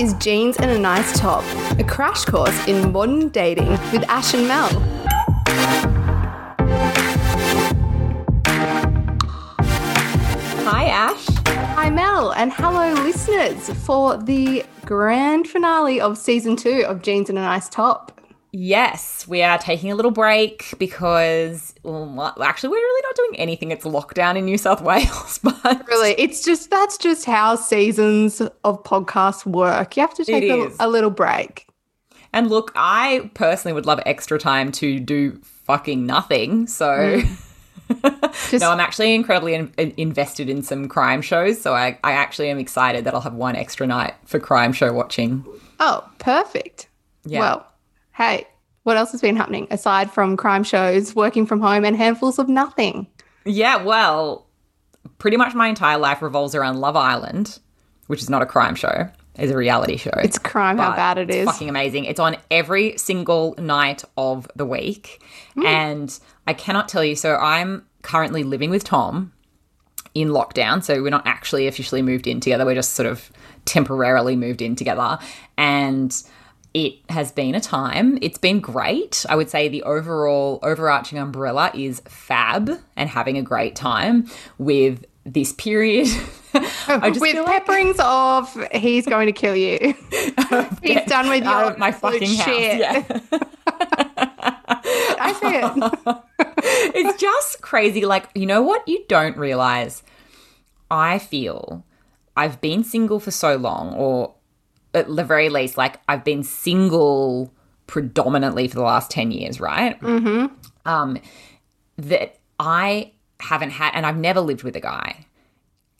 is Jeans and a Nice Top, a crash course in modern dating with Ash and Mel. Hi, Ash. Hi, Mel, and hello, listeners, for the grand finale of season two of Jeans and a Nice Top. Yes, we are taking a little break because, well, actually, we're really not doing anything. It's lockdown in New South Wales, but Really, it's just that's just how seasons of podcasts work. You have to take a, a little break. And look, I personally would love extra time to do fucking nothing. So, hmm. Just, no, I'm actually incredibly in- in- invested in some crime shows. So, I, I actually am excited that I'll have one extra night for crime show watching. oh, perfect. Yeah. Well, hey, what else has been happening aside from crime shows, working from home, and handfuls of nothing? Yeah, well, pretty much my entire life revolves around Love Island, which is not a crime show, it's a reality show. It's crime how bad it it's is. fucking amazing. It's on every single night of the week. Hmm. And I cannot tell you. So I'm currently living with Tom in lockdown. So we're not actually officially moved in together. We're just sort of temporarily moved in together. And it has been a time. It's been great. I would say the overall overarching umbrella is fab and having a great time with this period. I just with feel like- pepperings of he's going to kill you. he's done with your my fucking house. shit. Yeah. I see it. it's just crazy. Like, you know what you don't realize? I feel I've been single for so long, or at the very least, like I've been single predominantly for the last 10 years, right? Mm-hmm. Um, that I haven't had, and I've never lived with a guy.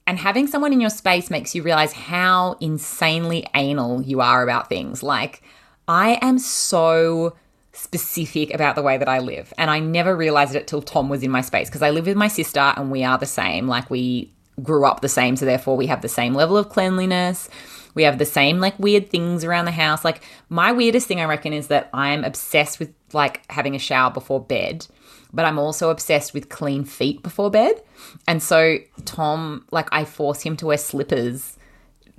And having someone in your space makes you realize how insanely anal you are about things. Like, I am so specific about the way that I live. And I never realized it till Tom was in my space because I live with my sister and we are the same. Like, we grew up the same. So, therefore, we have the same level of cleanliness. We have the same, like, weird things around the house. Like, my weirdest thing, I reckon, is that I'm obsessed with, like, having a shower before bed but I'm also obsessed with clean feet before bed. And so Tom, like, I force him to wear slippers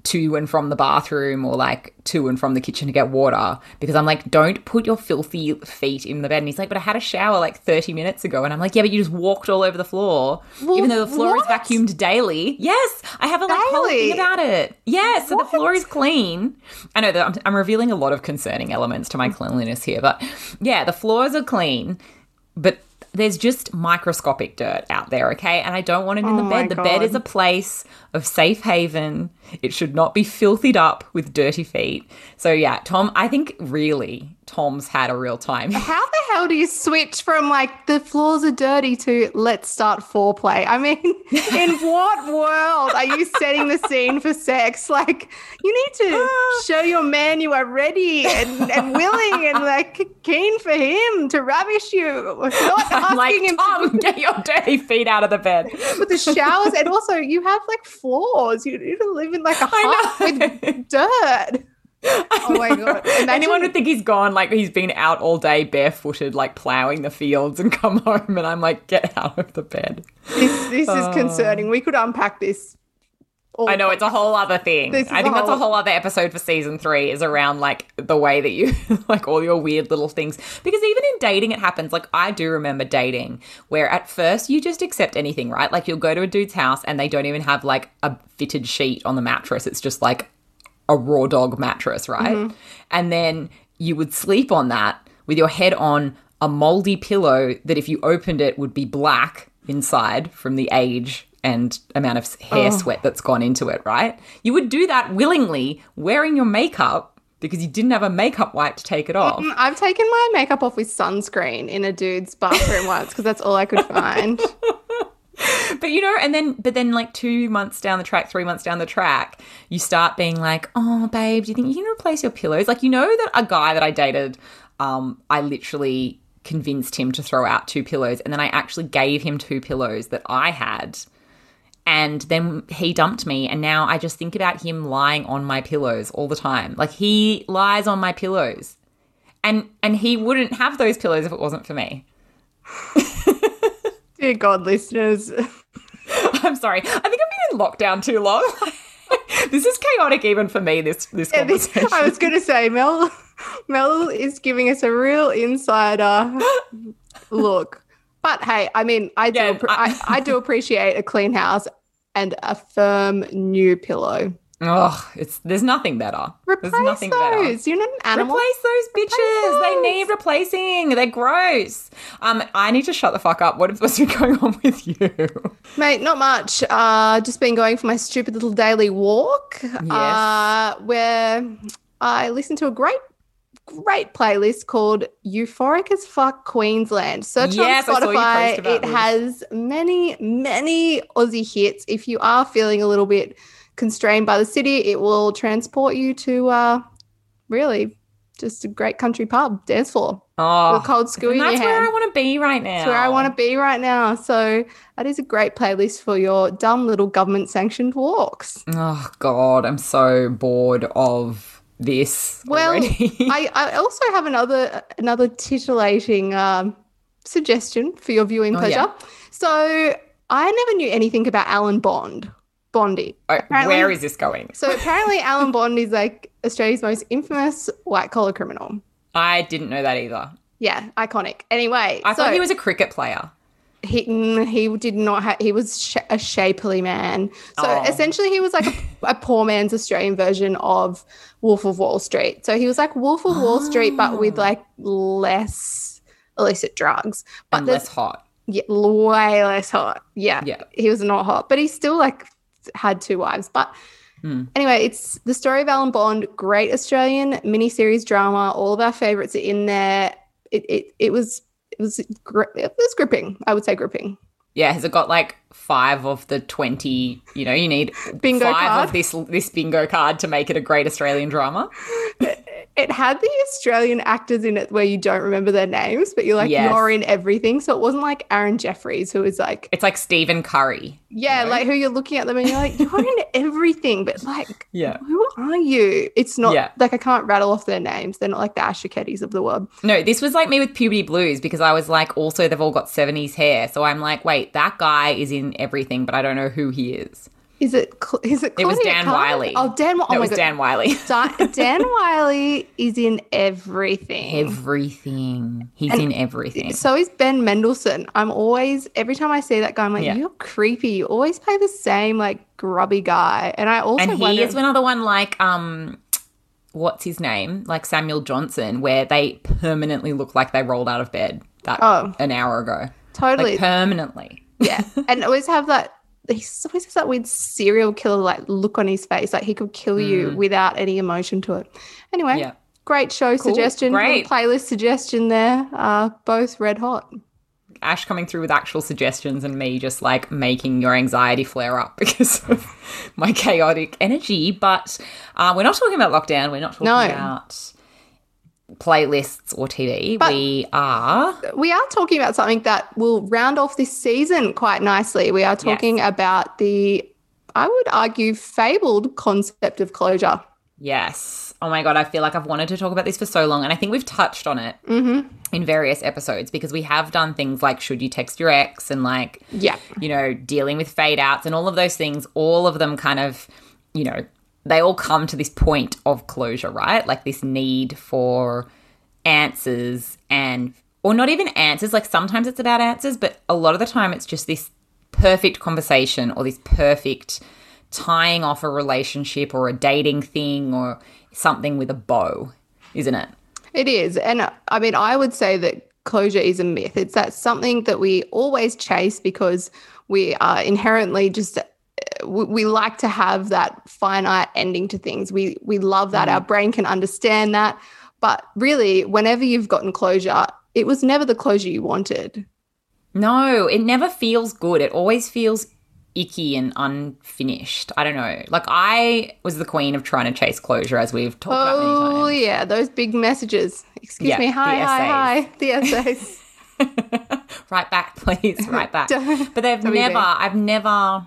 to and from the bathroom or like to and from the kitchen to get water because I'm like, don't put your filthy feet in the bed. And he's like, but I had a shower like 30 minutes ago. And I'm like, yeah, but you just walked all over the floor, even though the floor what? is vacuumed daily. Yes, I have a like, whole thing about it. Yes, so the floor is clean. I know that I'm, I'm revealing a lot of concerning elements to my cleanliness here, but yeah, the floors are clean, but there's just microscopic dirt out there, okay? And I don't want it in the Oh my bed. The bed is a place of safe haven. It should not be filthied up with dirty feet. So yeah, Tom, I think really Tom's had a real time. How the hell do you switch from like the floors are dirty to let's start foreplay? I mean, in what world are you setting the scene for sex? Like, you need to show your man you are ready and, and willing and like keen for him to ravish you, not asking like, him Tom, get your dirty feet out of the bed. to with the showers. And also, you have like floors. You need to live in like a hut with dirt. Oh my god! Imagine- Anyone would think he's gone, like he's been out all day barefooted, like plowing the fields and come home, and I'm like, get out of the bed. this, this is oh. concerning. We could unpack this. all I know it's a whole other thing. I think a that's a whole- whole other episode for season three is around like the way that you like all your weird little things. Because even in dating, it happens. Like I do remember dating where at first you just accept anything, right? Like you'll go to a dude's house and they don't even have like a fitted sheet on the mattress. It's just like a raw dog mattress, right? Mm-hmm. And then you would sleep on that with your head on a moldy pillow that if you opened it would be black inside from the age and amount of hair Oh. sweat that's gone into it, right? You would do that willingly wearing your makeup because you didn't have a makeup wipe to take it off. I've taken my makeup off with sunscreen in a dude's bathroom once because that's all I could find. But you know, and then but then like two months down the track, three months down the track, you start being like, "Oh, babe, do you think you can replace your pillows?" Like you know that a guy that I dated, um, I literally convinced him to throw out two pillows, and then I actually gave him two pillows that I had, and then he dumped me, and now I just think about him lying on my pillows all the time. Like he lies on my pillows, and and he wouldn't have those pillows if it wasn't for me. Dear God, listeners. I'm sorry. I think I've been in lockdown too long. this is chaotic even for me. This this Yeah, this- conversation. I was going to say, Mel, Mel is giving us a real insider look. But hey, I mean, I do, Yeah, appre- I- I, I do appreciate a clean house and a firm new pillow. Oh, it's there's nothing better. Replace there's nothing better. those. You're not an animal. Replace those bitches. They those. need replacing. They're gross. Um, I need to shut the fuck up. What is supposed to be going on with you? Mate, not much. Uh, just been going for my stupid little daily walk. Yes. Uh, where I listen to a great, great playlist called Euphoric as Fuck Queensland. Search Yes, on saw you post Spotify. It this. has many, many Aussie hits. If you are feeling a little bit constrained by the city, it will transport you to uh, really just a great country pub dance floor. Oh, With cold school. that's where. I want to be right now. That's where I want to be right now. So that is a great playlist for your dumb little government sanctioned walks. Oh God, I'm so bored of this. Well. I, I also have another another titillating um, suggestion for your viewing Oh, pleasure. yeah. So I never knew anything about Alan Bond, Bondy. Oh, where is this going? So apparently Alan Bond is like Australia's most infamous white collar criminal. I didn't know that either. Yeah, iconic. Anyway, I so thought he was a cricket player. he mm, he did not have he was sh- a shapely man so Oh. essentially he was like a, a poor man's australian version of wolf of wall street so he was like wolf of wall street but with like less illicit drugs but and less hot. yeah, way less hot yeah Yeah. he was not hot but he's still like had two wives but Hmm. Anyway, it's the story of Alan Bond, great Australian miniseries drama. All of our favorites are in there. It it, it was it was it was gripping. I would say gripping. Yeah, has it got like five of the twenty? You know, you need Bingo five card. of this this bingo card to make it a great Australian drama. It had the Australian actors in it where you don't remember their names, but you're like Yes. you're in everything. So it wasn't like Aaron Jeffries, who was like, It's like Stephen Curry. yeah, like who you're looking at them and you're like, you're in everything, but like, Yeah. who are you? It's not Yeah. like I can't rattle off their names. They're not like the Asher Keddies of the world. No, this was like me with puberty blues because I was like, also they've all got seventies hair, so I'm like, wait, that guy is in everything, but I don't know who he is. Is it? Is it? It was Dan? Wyllie. Oh, Dan. Oh No, it was god. Dan Wyllie. Dan Wyllie is in everything. everything. He's And in everything. So is Ben Mendelsohn. I'm always every time I see that guy, I'm like, Yeah. you're creepy. You always play the same like grubby guy. And I also And he wonder, is another one like um what's his name? Like Samuel Johnson, where they permanently look like they rolled out of bed that Oh. an hour ago. totally, Like permanently. yeah, and always have that. He always has that weird serial killer like look on his face, like he could kill you without any emotion to it. Anyway, Mm. Yeah. great show suggestion, great. playlist suggestion there. Uh, both red hot. Ash coming through with actual suggestions and me just like making your anxiety flare up because of my chaotic energy. But uh, we're not talking about lockdown. We're not talking No. about playlists or TV. But- we are. we are talking about something that will round off this season quite nicely. We are talking about the, I would argue, fabled concept of closure. Yes. Oh my God. I feel like I've wanted to talk about this for so long. And I think we've touched on it mm-hmm. in various episodes because we have done things like should you text your ex and like, Yeah. you know, dealing with fade outs and all of those things. All of them kind of, you know, they all come to this point of closure, right? Like this need for answers and, or not even answers. Like sometimes it's about answers, but a lot of the time it's just this perfect conversation or this perfect tying off a relationship or a dating thing or something with a bow, isn't it? It is. And uh, I mean, I would say that closure is a myth. It's that something that we always chase because we are inherently just we, we like to have that finite ending to things. We we love that mm-hmm. our brain can understand that. But really, whenever you've gotten closure, it was never the closure you wanted. No, it never feels good. It always feels icky and unfinished. I don't know. Like I was the queen of trying to chase closure, as we've talked about many Oh yeah, those big messages. Excuse Yeah, me. Hi, hi, hi. The essays. right back, please, right back. But they've never, I've never,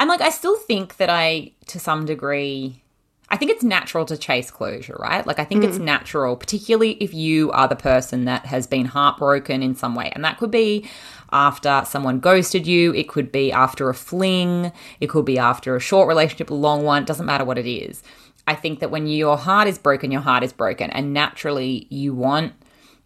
and like I still think that I, to some degree, I think it's natural to chase closure, right? Like I think Mm. it's natural, particularly if you are the person that has been heartbroken in some way, and that could be after someone ghosted you, it could be after a fling, it could be after a short relationship, a long one, doesn't matter what it is. I think that when your heart is broken, your heart is broken, and naturally you want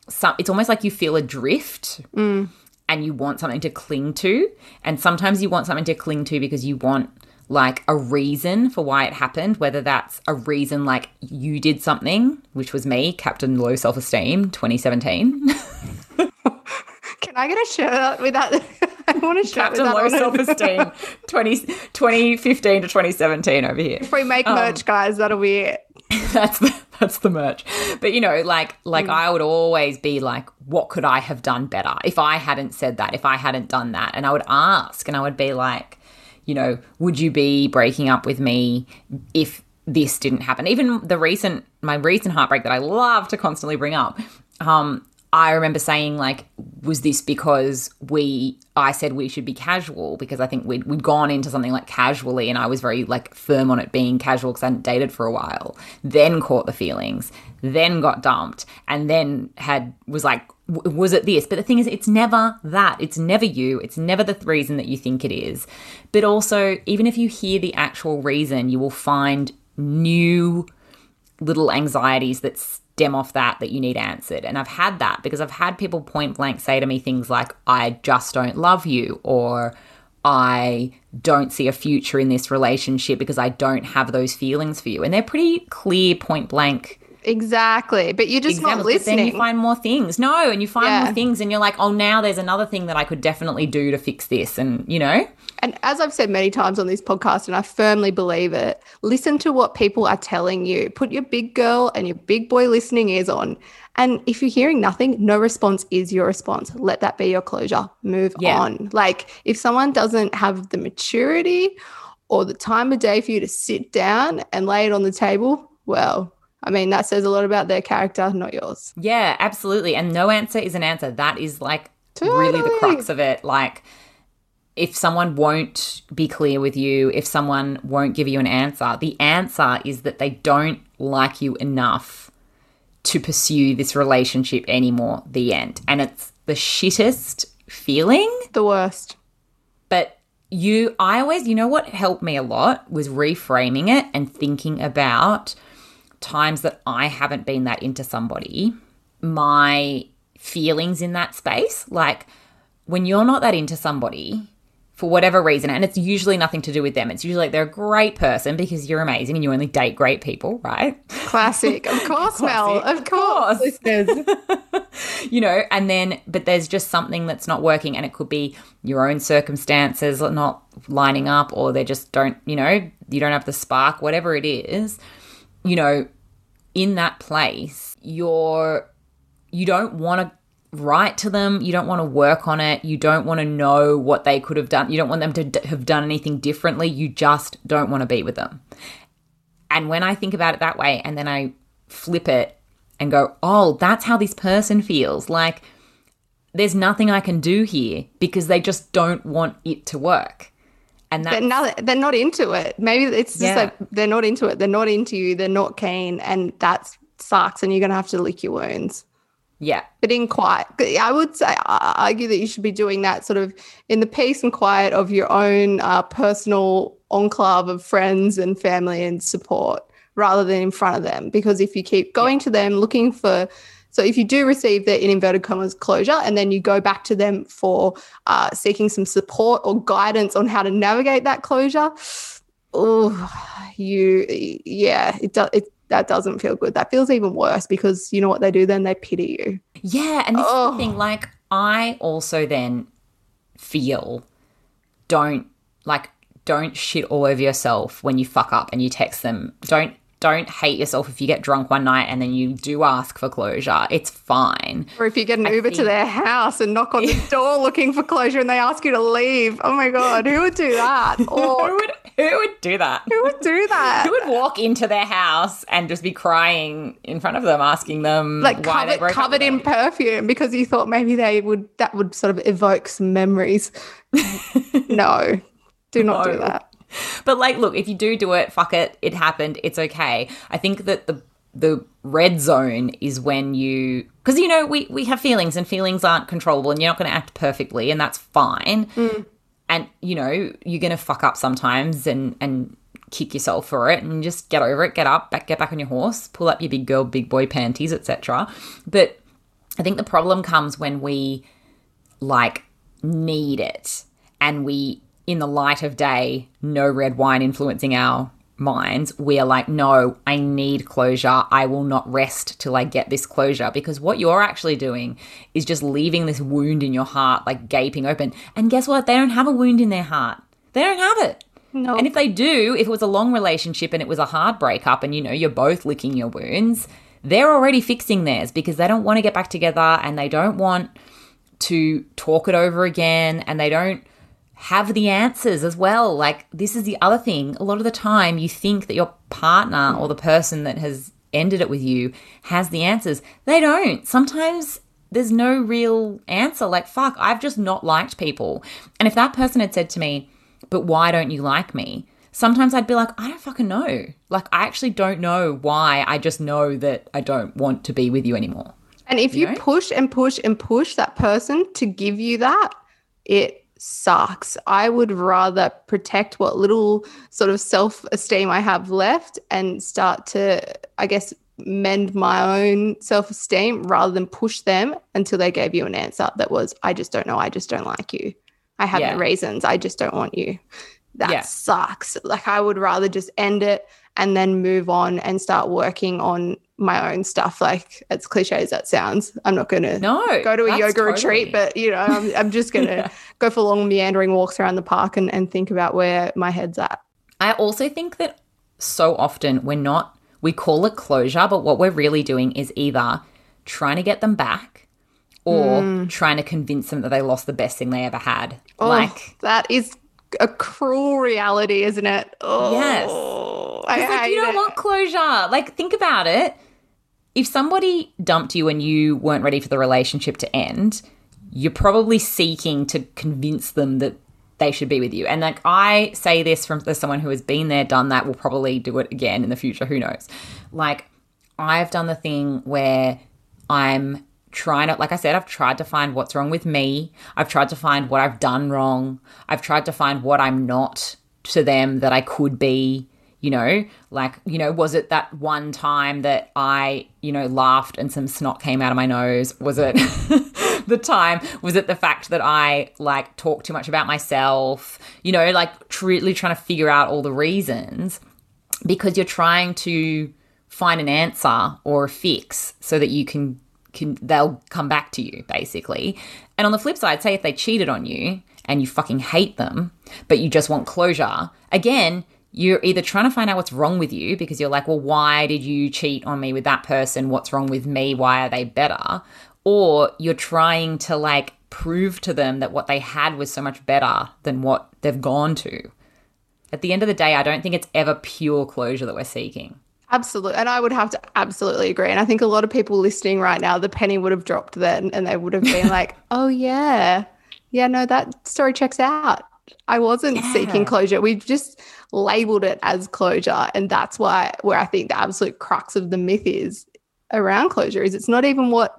some. It's almost like you feel adrift, Mm. And you want something to cling to, and sometimes you want something to cling to because you want like a reason for why it happened, whether that's a reason like you did something, which was me, Captain Low Self Esteem, 2017. Can I get a shirt with that? I want a shirt Captain with that Low. Self Esteem, 20, 2015 to 2017 over here. If we make Um, merch, guys, that'll be it. that's the, that's the merch. But you know, like like I would always be like, what could I have done better if I hadn't said that, if I hadn't done that, and I would ask, and I would be like, you know, would you be breaking up with me if this didn't happen? Even the recent my recent heartbreak that I love to constantly bring up. Um, I remember saying like, was this because we? I said we should be casual because I think we'd we'd gone into something like casually, and I was very like firm on it being casual because I hadn't dated for a while. Then caught the feelings, then got dumped, and then had was like, w- was it this? But the thing is, it's never that. It's never you. It's never the reason that you think it is. But also, even if you hear the actual reason, you will find new little anxieties that stem off that that you need answered. And I've had that because I've had people point blank say to me things like, I just don't love you, or I don't see a future in this relationship because I don't have those feelings for you. And they're pretty clear, point blank Exactly. But you're just not examples. But then you find more things. No, and you find Yeah. more things, and you're like, oh, now there's another thing that I could definitely do to fix this. And, you know, And as I've said many times on this podcast, and I firmly believe it, listen to what people are telling you. Put your big girl and your big boy listening ears on. And if you're hearing nothing, no response is your response. Let that be your closure. Move Yeah. on. Like if someone doesn't have the maturity or the time of day for you to sit down and lay it on the table, well, I mean, that says a lot about their character, not yours. Yeah, absolutely. And no answer is an answer. That is like really the crux of it. Like, if someone won't be clear with you, if someone won't give you an answer, the answer is that they don't like you enough to pursue this relationship anymore. The end. And it's the shittest feeling. The worst. But you, I always, you know what helped me a lot was reframing it and thinking about times that I haven't been that into somebody, my feelings in that space. Like when you're not that into somebody for whatever reason, and it's usually nothing to do with them, it's usually like they're a great person because you're amazing and you only date great people, right? Classic. Of course, Mel. Classic. Of course. Listeners. you know, and then, but there's just something that's not working, and it could be your own circumstances not lining up, or they just don't, you know, you don't have the spark, whatever it is, you know, in that place, you're, you don't want to write to them, you don't want to work on it, you don't want to know what they could have done, you don't want them to d- have done anything differently, you just don't want to be with them. And when I think about it that way, and then I flip it and go, oh, that's how this person feels. Like, there's nothing I can do here because they just don't want it to work. And they're not, they're not into it. Maybe it's just Yeah. like they're not into it. They're not into you. They're not keen. And that sucks. And you're going to have to lick your wounds. yeah, But in quiet, I would say, I argue that you should be doing that sort of in the peace and quiet of your own uh, personal enclave of friends and family and support rather than in front of them. Because if you keep going to them looking for, so if you do receive the in inverted commas closure and then you go back to them for uh, seeking some support or guidance on how to navigate that closure, oh, you, yeah, it does. It, that doesn't feel good. That feels even worse because you know what they do then? They pity you. Yeah, and this is Oh. the thing. Like, I also then feel don't like don't shit all over yourself when you fuck up and you text them. Don't don't hate yourself if you get drunk one night and then you do ask for closure. It's fine. Or if you get an Uber to their house and knock on the door looking for closure and they ask you to leave. Oh my God, who would do that? Who would who would do that? who would do that? Who would walk into their house and just be crying in front of them, asking them Like why they covered, covered in perfume because you thought maybe they would, that would sort of evoke some memories. no, do not do that. But like, look, if you do do it, fuck it, it happened, it's okay. I think that the the red zone is when you because you know we we have feelings and feelings aren't controllable and you're not going to act perfectly and that's fine. Mm. And you know you're going to fuck up sometimes and and kick yourself for it and just get over it get up back get back on your horse pull up your big girl big boy panties etc but i think the problem comes when we like need it and we in the light of day no red wine influencing our minds we are like no i need closure. I will not rest till i get this closure. Because what you're actually doing is just leaving this wound in your heart like gaping open. And guess what? They don't have a wound in their heart. They don't have it. No. and if they do, if it was a long relationship and it was a hard breakup and you know you're both licking your wounds, they're already fixing theirs because they don't want to get back together and they don't want to talk it over again and they don't have the answers as well. Like this is the other thing. A lot of the time you think that your partner or the person that has ended it with you has the answers. They don't. Sometimes there's no real answer. Like, fuck, I've just not liked people. And if that person had said to me, but why don't you like me? Sometimes I'd be like, I don't fucking know. Like, I actually don't know why. I just know that I don't want to be with you anymore. And if you know? push and push and push that person to give you that, it sucks. I would rather protect what little sort of self esteem I have left and start to, I guess, mend my own self esteem rather than push them until they gave you an answer that was, I just don't know. I just don't like you. I have Yeah. no reasons. I just don't want you. That Yeah. sucks. Like, I would rather just end it and then move on and start working on my own stuff. Like, as cliche as that sounds, I'm not going to No. go to a yoga totally- retreat, but you know, I'm, I'm just going to Yeah. Go for long meandering walks around the park and, and think about where my head's at. I also think that so often we're not, we call it closure, but what we're really doing is either trying to get them back or hmm. trying to convince them that they lost the best thing they ever had. Oh, Like, that is a cruel reality, isn't it? Oh, Yes. I like you don't it. want closure. Like think about it. If somebody dumped you and you weren't ready for the relationship to end, you're probably seeking to convince them that they should be with you. And like I say this from as someone who has been there, done that, will probably do it again in the future. Who knows? Like I've done the thing where I'm trying to, like I said, I've tried to find what's wrong with me. I've tried to find what I've done wrong. I've tried to find what I'm not to them that I could be. You know, like, you know, was it that one time that I, you know, laughed and some snot came out of my nose? Was it the time? Was it the fact that I, like, talked too much about myself? You know, like, truly trying to figure out all the reasons because you're trying to find an answer or a fix so that you can can they'll come back to you basically. And on the flip side, say if they cheated on you and you fucking hate them, but you just want closure, again, you're either trying to find out what's wrong with you because you're like, well, why did you cheat on me with that person? What's wrong with me? Why are they better? Or you're trying to like prove to them that what they had was so much better than what they've gone to. At the end of the day, I don't think it's ever pure closure that we're seeking. Absolutely. And I would have to absolutely agree. And I think a lot of people listening right now, the penny would have dropped then and they would have been like, oh, yeah. Yeah, no, that story checks out. I wasn't seeking closure. We've just labeled it as closure. And that's why, where I think the absolute crux of the myth is around closure is it's not even what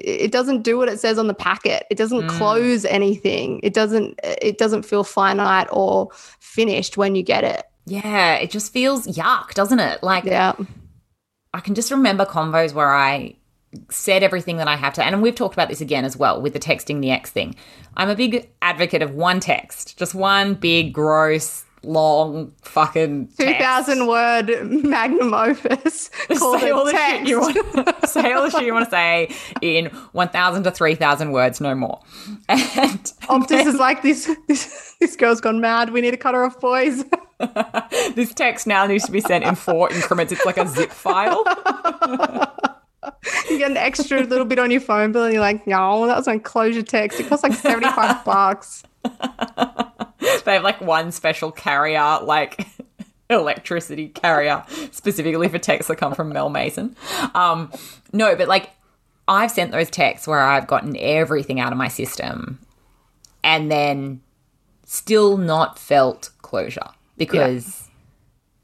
it doesn't do what it says on the packet. It doesn't mm. close anything. It doesn't it doesn't feel finite or finished when you get it. Yeah, it just feels yuck, doesn't it? Like Yeah. I can just remember convos where I said everything that I have to, and we've talked about this again as well with the texting the x thing. I'm a big advocate of one text, just one big, gross, long, fucking 2000 word magnum opus called say all the shit you want. say all the shit you want to say in 1,000 to 3,000 words, no more. And Optus is like this, this this girl's gone mad. We need to cut her off, boys. this text now needs to be sent in four increments. It's like a zip file. you get an extra little bit on your phone bill, and you're like, no, that was my closure text. It costs like 75 bucks. they have like one special carrier, like electricity carrier, specifically for texts that come from Mel Mason. Um, no, but like I've sent those texts where I've gotten everything out of my system and then still not felt closure because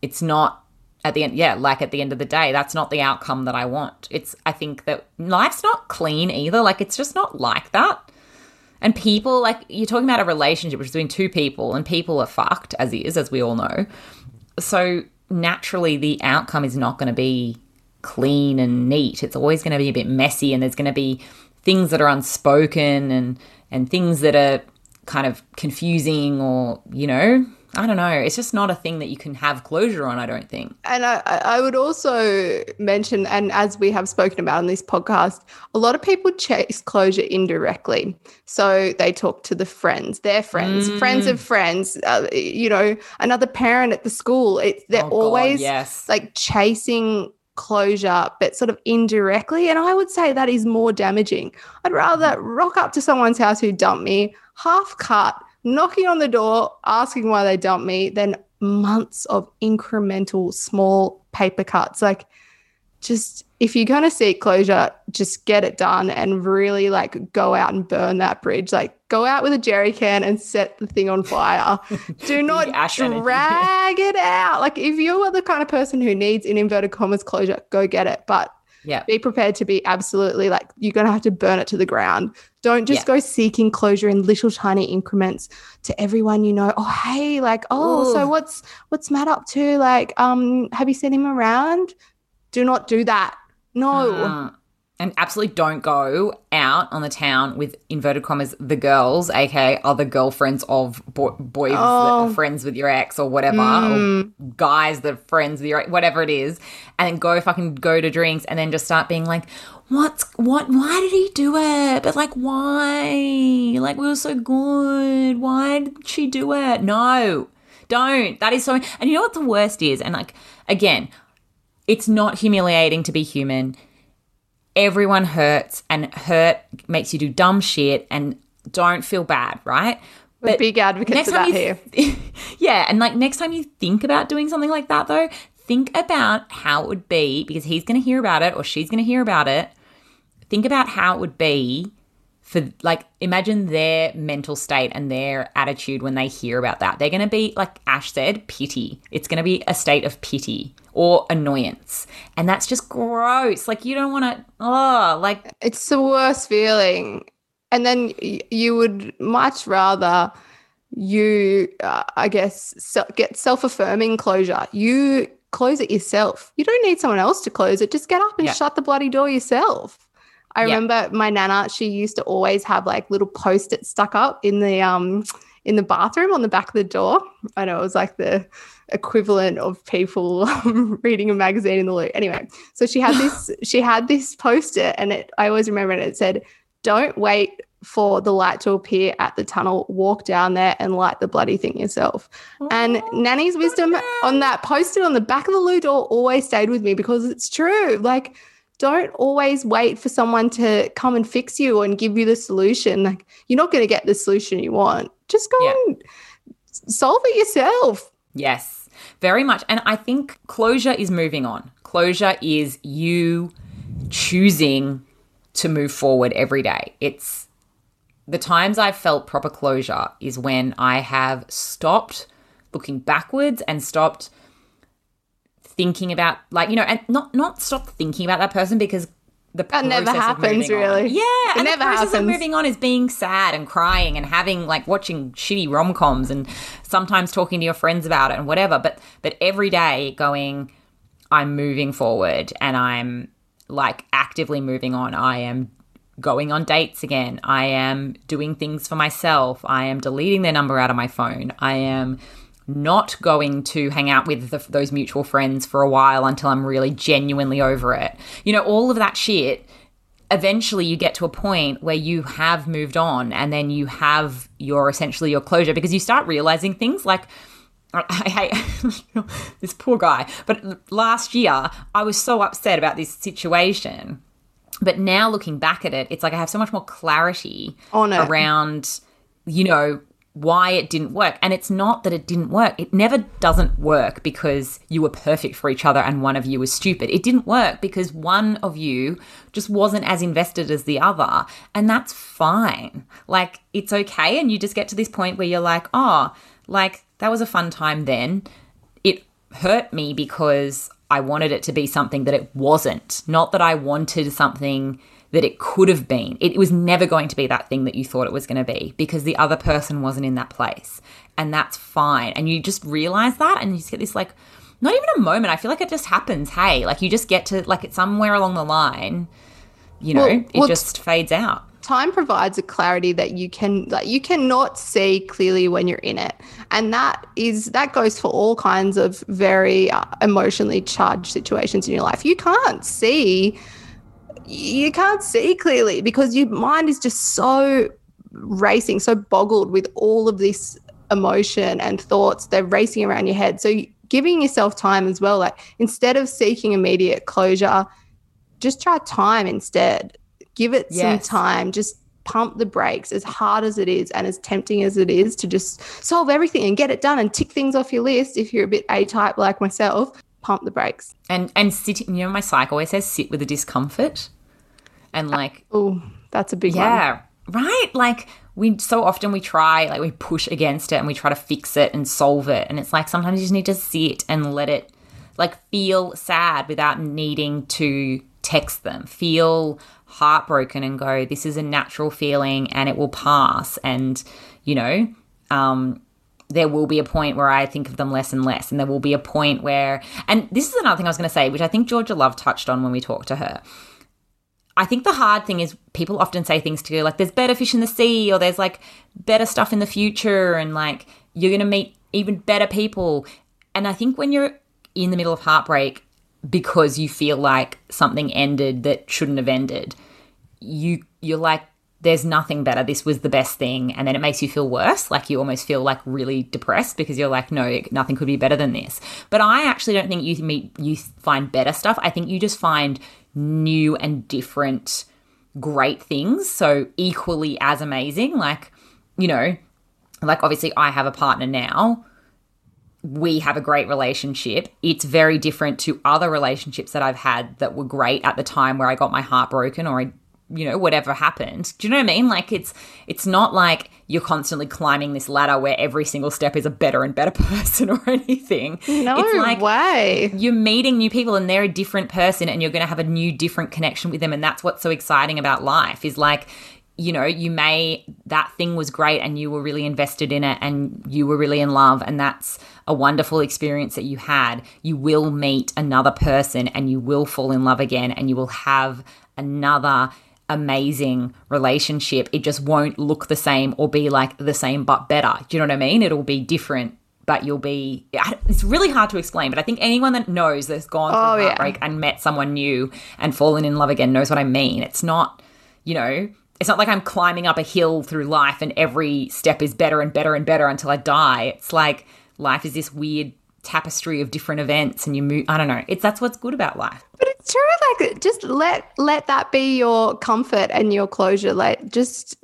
it's not at the end yeah like at the end of the day that's not the outcome that i want. It's i think that life's not clean either. Like it's just not like that and people like you're talking about a relationship between two people and people are fucked as is as we all know. So naturally the outcome is not going to be clean and neat. It's always going to be a bit messy and there's going to be things that are unspoken and and things that are kind of confusing or you know I don't know. It's just not a thing that you can have closure on, I don't think. And I, I would also mention, and as we have spoken about on this podcast, a lot of people chase closure indirectly. So they talk to the friends, their friends, mm. friends of friends, uh, you know, another parent at the school. It, they're oh, always God, yes. like chasing closure, but sort of indirectly. And I would say that is more damaging. I'd rather rock up to someone's house who dumped me, half cut knocking on the door, asking why they dumped me, then months of incremental small paper cuts. Like, just if you're going to seek closure, just get it done and really like go out and burn that bridge. Like, go out with a jerry can and set the thing on fire. Do not drag it out. Like, if you're the kind of person who needs, in inverted commas, closure, go get it. But yeah. Be prepared to be absolutely like you're going to have to burn it to the ground. Don't just yeah. go seeking closure in little tiny increments to everyone you know. Oh, hey, like, oh, Ooh. so what's what's Matt up to? Like, um, have you seen him around? Do not do that. No. Uh, and absolutely don't go out on the town with inverted commas the girls, aka other girlfriends of bo- boys oh. that are friends with your ex or whatever, mm. or guys that are friends with your ex, whatever it is, and go fucking go to drinks and then just start being like, what's what? Why did he do it? But like, why? Like we were so good. Why did she do it? No, don't. That is so. And you know what the worst is? And like again, it's not humiliating to be human everyone hurts and hurt makes you do dumb shit and don't feel bad, right? But big advocates of that here. Th- yeah, and like next time you think about doing something like that though, think about how it would be because he's going to hear about it or she's going to hear about it. Think about how it would be for like imagine their mental state and their attitude when they hear about that. They're going to be like Ash said, pity. It's going to be a state of pity or annoyance. And that's just gross. Like you don't want to oh, like it's the worst feeling. And then you would much rather you uh, I guess get self-affirming closure. You close it yourself. You don't need someone else to close it. Just get up and yeah. shut the bloody door yourself. I yeah. remember my nana, she used to always have like little post-its stuck up in the um in the bathroom on the back of the door. I know it was like the equivalent of people reading a magazine in the loo. Anyway, so she had this she had this post-it and it I always remember it, it said, Don't wait for the light to appear at the tunnel, walk down there and light the bloody thing yourself. Oh, and Nanny's wisdom on that post-it on the back of the loo door always stayed with me because it's true. Like don't always wait for someone to come and fix you and give you the solution. Like you're not going to get the solution you want. Just go yeah. and solve it yourself. Yes, very much. And I think closure is moving on. Closure is you choosing to move forward every day. It's the times I've felt proper closure is when I have stopped looking backwards and stopped thinking about like you know and not not stop thinking about that person because the that never happens really on. yeah it and never the process happens. of moving on is being sad and crying and having like watching shitty rom-coms and sometimes talking to your friends about it and whatever but but every day going i'm moving forward and i'm like actively moving on. I am going on dates again. I am doing things for myself. I am deleting their number out of my phone. I am not going to hang out with the, those mutual friends for a while until I'm really genuinely over it. You know, all of that shit. Eventually, you get to a point where you have moved on, and then you have your essentially your closure because you start realizing things like. I hate this poor guy. But last year, I was so upset about this situation. But now looking back at it, it's like I have so much more clarity On it. around, you know, why it didn't work. And it's not that it didn't work. It never doesn't work because you were perfect for each other and one of you was stupid. It didn't work because one of you just wasn't as invested as the other. And that's fine. Like, it's okay. And you just get to this point where you're like, oh, like, that was a fun time then. It hurt me because I wanted it to be something that it wasn't. Not that I wanted something that it could have been. It was never going to be that thing that you thought it was going to be because the other person wasn't in that place. And that's fine. And you just realize that and you just get this like, not even a moment. I feel like it just happens. Hey, like you just get to, like, it's somewhere along the line, you know, Well, it well, just fades out. time provides a clarity that you can like you cannot see clearly when you're in it and that is that goes for all kinds of very uh, emotionally charged situations in your life you can't see you can't see clearly because your mind is just so racing so boggled with all of this emotion and thoughts they're racing around your head. So giving yourself time as well like instead of seeking immediate closure just try time instead. Give it Yes. some time. Just pump the brakes as hard as it is and as tempting as it is to just solve everything and get it done and tick things off your list if you're a bit a type like myself pump the brakes And, and sitting, you know, my psych always says sit with the discomfort. And like, oh that's a big one Yeah, right. Like we so often we try, like we push against it and we try to fix it and solve it, and it's like sometimes you just need to sit and let it, like feel sad without needing to text them. Feel heartbroken and go, this is a natural feeling and it will pass. And you know, um, there will be a point where I think of them less and less, and there will be a point where, and this is another thing I was going to say, which I think Georgia Love touched on when we talked to her. I think the hard thing is people often say things to you like, there's better fish in the sea, or there's like better stuff in the future, and like you're going to meet even better people. And I think when you're in the middle of heartbreak because you feel like something ended that shouldn't have ended, you you're like, there's nothing better. This was the best thing, and then it makes you feel worse. Like you almost feel like really depressed because you're like, no, nothing could be better than this. But I actually don't think you meet you find better stuff. I think you just find new and different great things. So equally as amazing. Like you know, like obviously I have a partner now. We have a great relationship. It's very different to other relationships that I've had that were great at the time where I got my heart broken or I you know whatever happened. Do you know what i mean? Like it's it's not like you're constantly climbing this ladder where every single step is a better and better person or anything. No it's like way. you're meeting new people and they're a different person and you're going to have a new different connection with them. And that's what's so exciting about life is like you know you may that thing was great and you were really invested in it and you were really in love and that's a wonderful experience that you had. You will meet another person and you will fall in love again and you will have another amazing relationship. It just won't look the same or be like the same but better. Do you know what i mean? It'll be different but you'll be it's really hard to explain but i think anyone that knows that's gone through Oh, yeah. heartbreak and met someone new and fallen in love again knows what i mean. It's not you know it's not like i'm climbing up a hill through life and every step is better and better and better until i die. It's like life is this weird tapestry of different events and you move i don't know it's that's what's good about life But it's true. Like, just let let that be your comfort and your closure. Like, just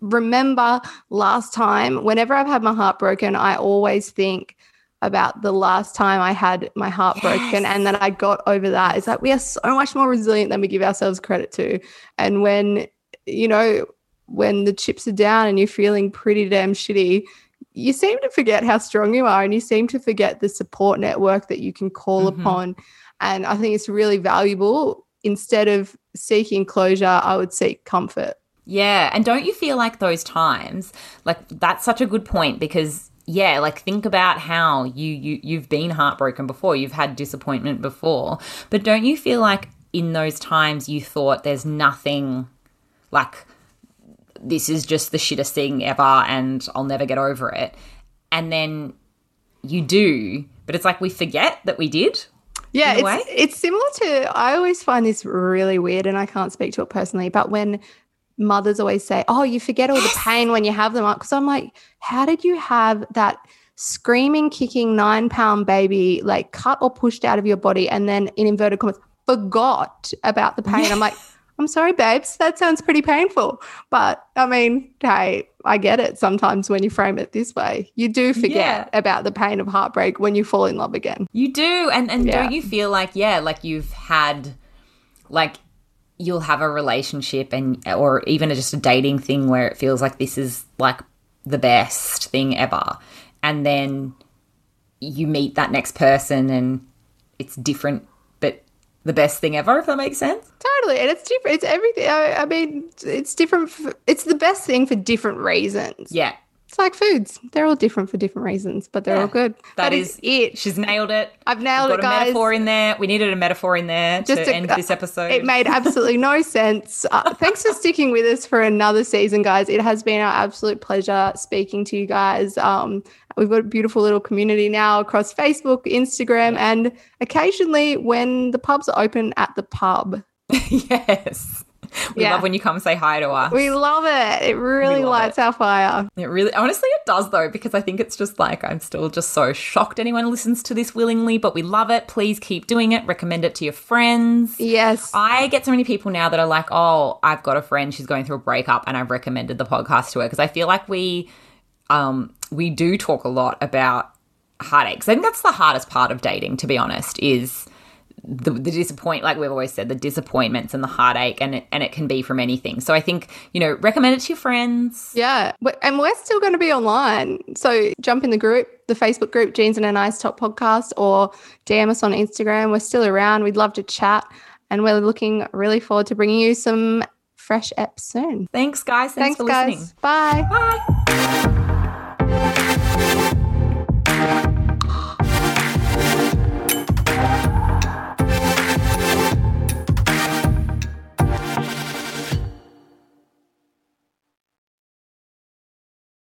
remember last time. Whenever I've had my heart broken, I always think about the last time I had my heart broken, and then I got over that. It's like we are so much more resilient than we give ourselves credit to. And when you know when the chips are down and you're feeling pretty damn shitty. You seem to forget how strong you are, and you seem to forget the support network that you can call Mhm. upon. And I think it's really valuable. Instead of seeking closure, I would seek comfort. Yeah, and don't you feel like those times, like that's such a good point because yeah, like think about how you you you've been heartbroken before, you've had disappointment before, but don't you feel like in those times you thought there's nothing like this is just the shittest thing ever and I'll never get over it. And then you do, but it's like we forget that we did. Yeah, it's, it's similar to, I always find this really weird, and I can't speak to it personally, but when mothers always say, Oh, you forget all the pain when you have them. Up. Because I'm like, How did you have that screaming, kicking nine pound baby like cut or pushed out of your body and then in inverted commas forgot about the pain? I'm like, I'm sorry, babes. That sounds pretty painful. But I mean, hey, I get it sometimes when you frame it this way. You do forget Yeah. about the pain of heartbreak when you fall in love again. You do, and and Yeah. don't you feel like yeah, like you've had, like you'll have a relationship and or even just a dating thing where it feels like this is like the best thing ever, and then you meet that next person and it's different, the best thing ever, if that makes sense. Totally, and it's different. It's everything. I, I mean, it's different. For, it's the best thing for different reasons. Yeah. It's like foods; they're all different for different reasons, but they're Yeah. all good. that is, is, it. She's nailed it. I've nailed We've it, got a guys. metaphor in there. We needed a metaphor in there Just to a- end this episode. It made absolutely no sense. Uh, thanks for sticking with us for another season, guys. It has been our absolute pleasure speaking to you guys. Um, we've got a beautiful little community now across Facebook, Instagram, and occasionally when the pubs are open at the pub. yes. We Yeah. love when you come say hi to us. We love it. It really lights our fire. It really, honestly, it does though, because I think it's just like I'm still just so shocked anyone listens to this willingly, but we love it. Please keep doing it. Recommend it to your friends. Yes. I get so many people now that are like, oh, I've got a friend, she's going through a breakup, and I've recommended the podcast to her because I feel like we, um, we do talk a lot about heartaches. I think that's the hardest part of dating, to be honest, is the, the disappoint like we've always said the disappointments and the heartache and it, and it can be from anything so i think you know recommend it to your friends Yeah, and we're still going to be online. So jump in the group, the Facebook group, Jeans and a Nice Top Podcast, or DM us on Instagram. We're still around. We'd love to chat, and we're looking really forward to bringing you some fresh eps soon. thanks guys thanks, Thanks, for guys. listening Bye. bye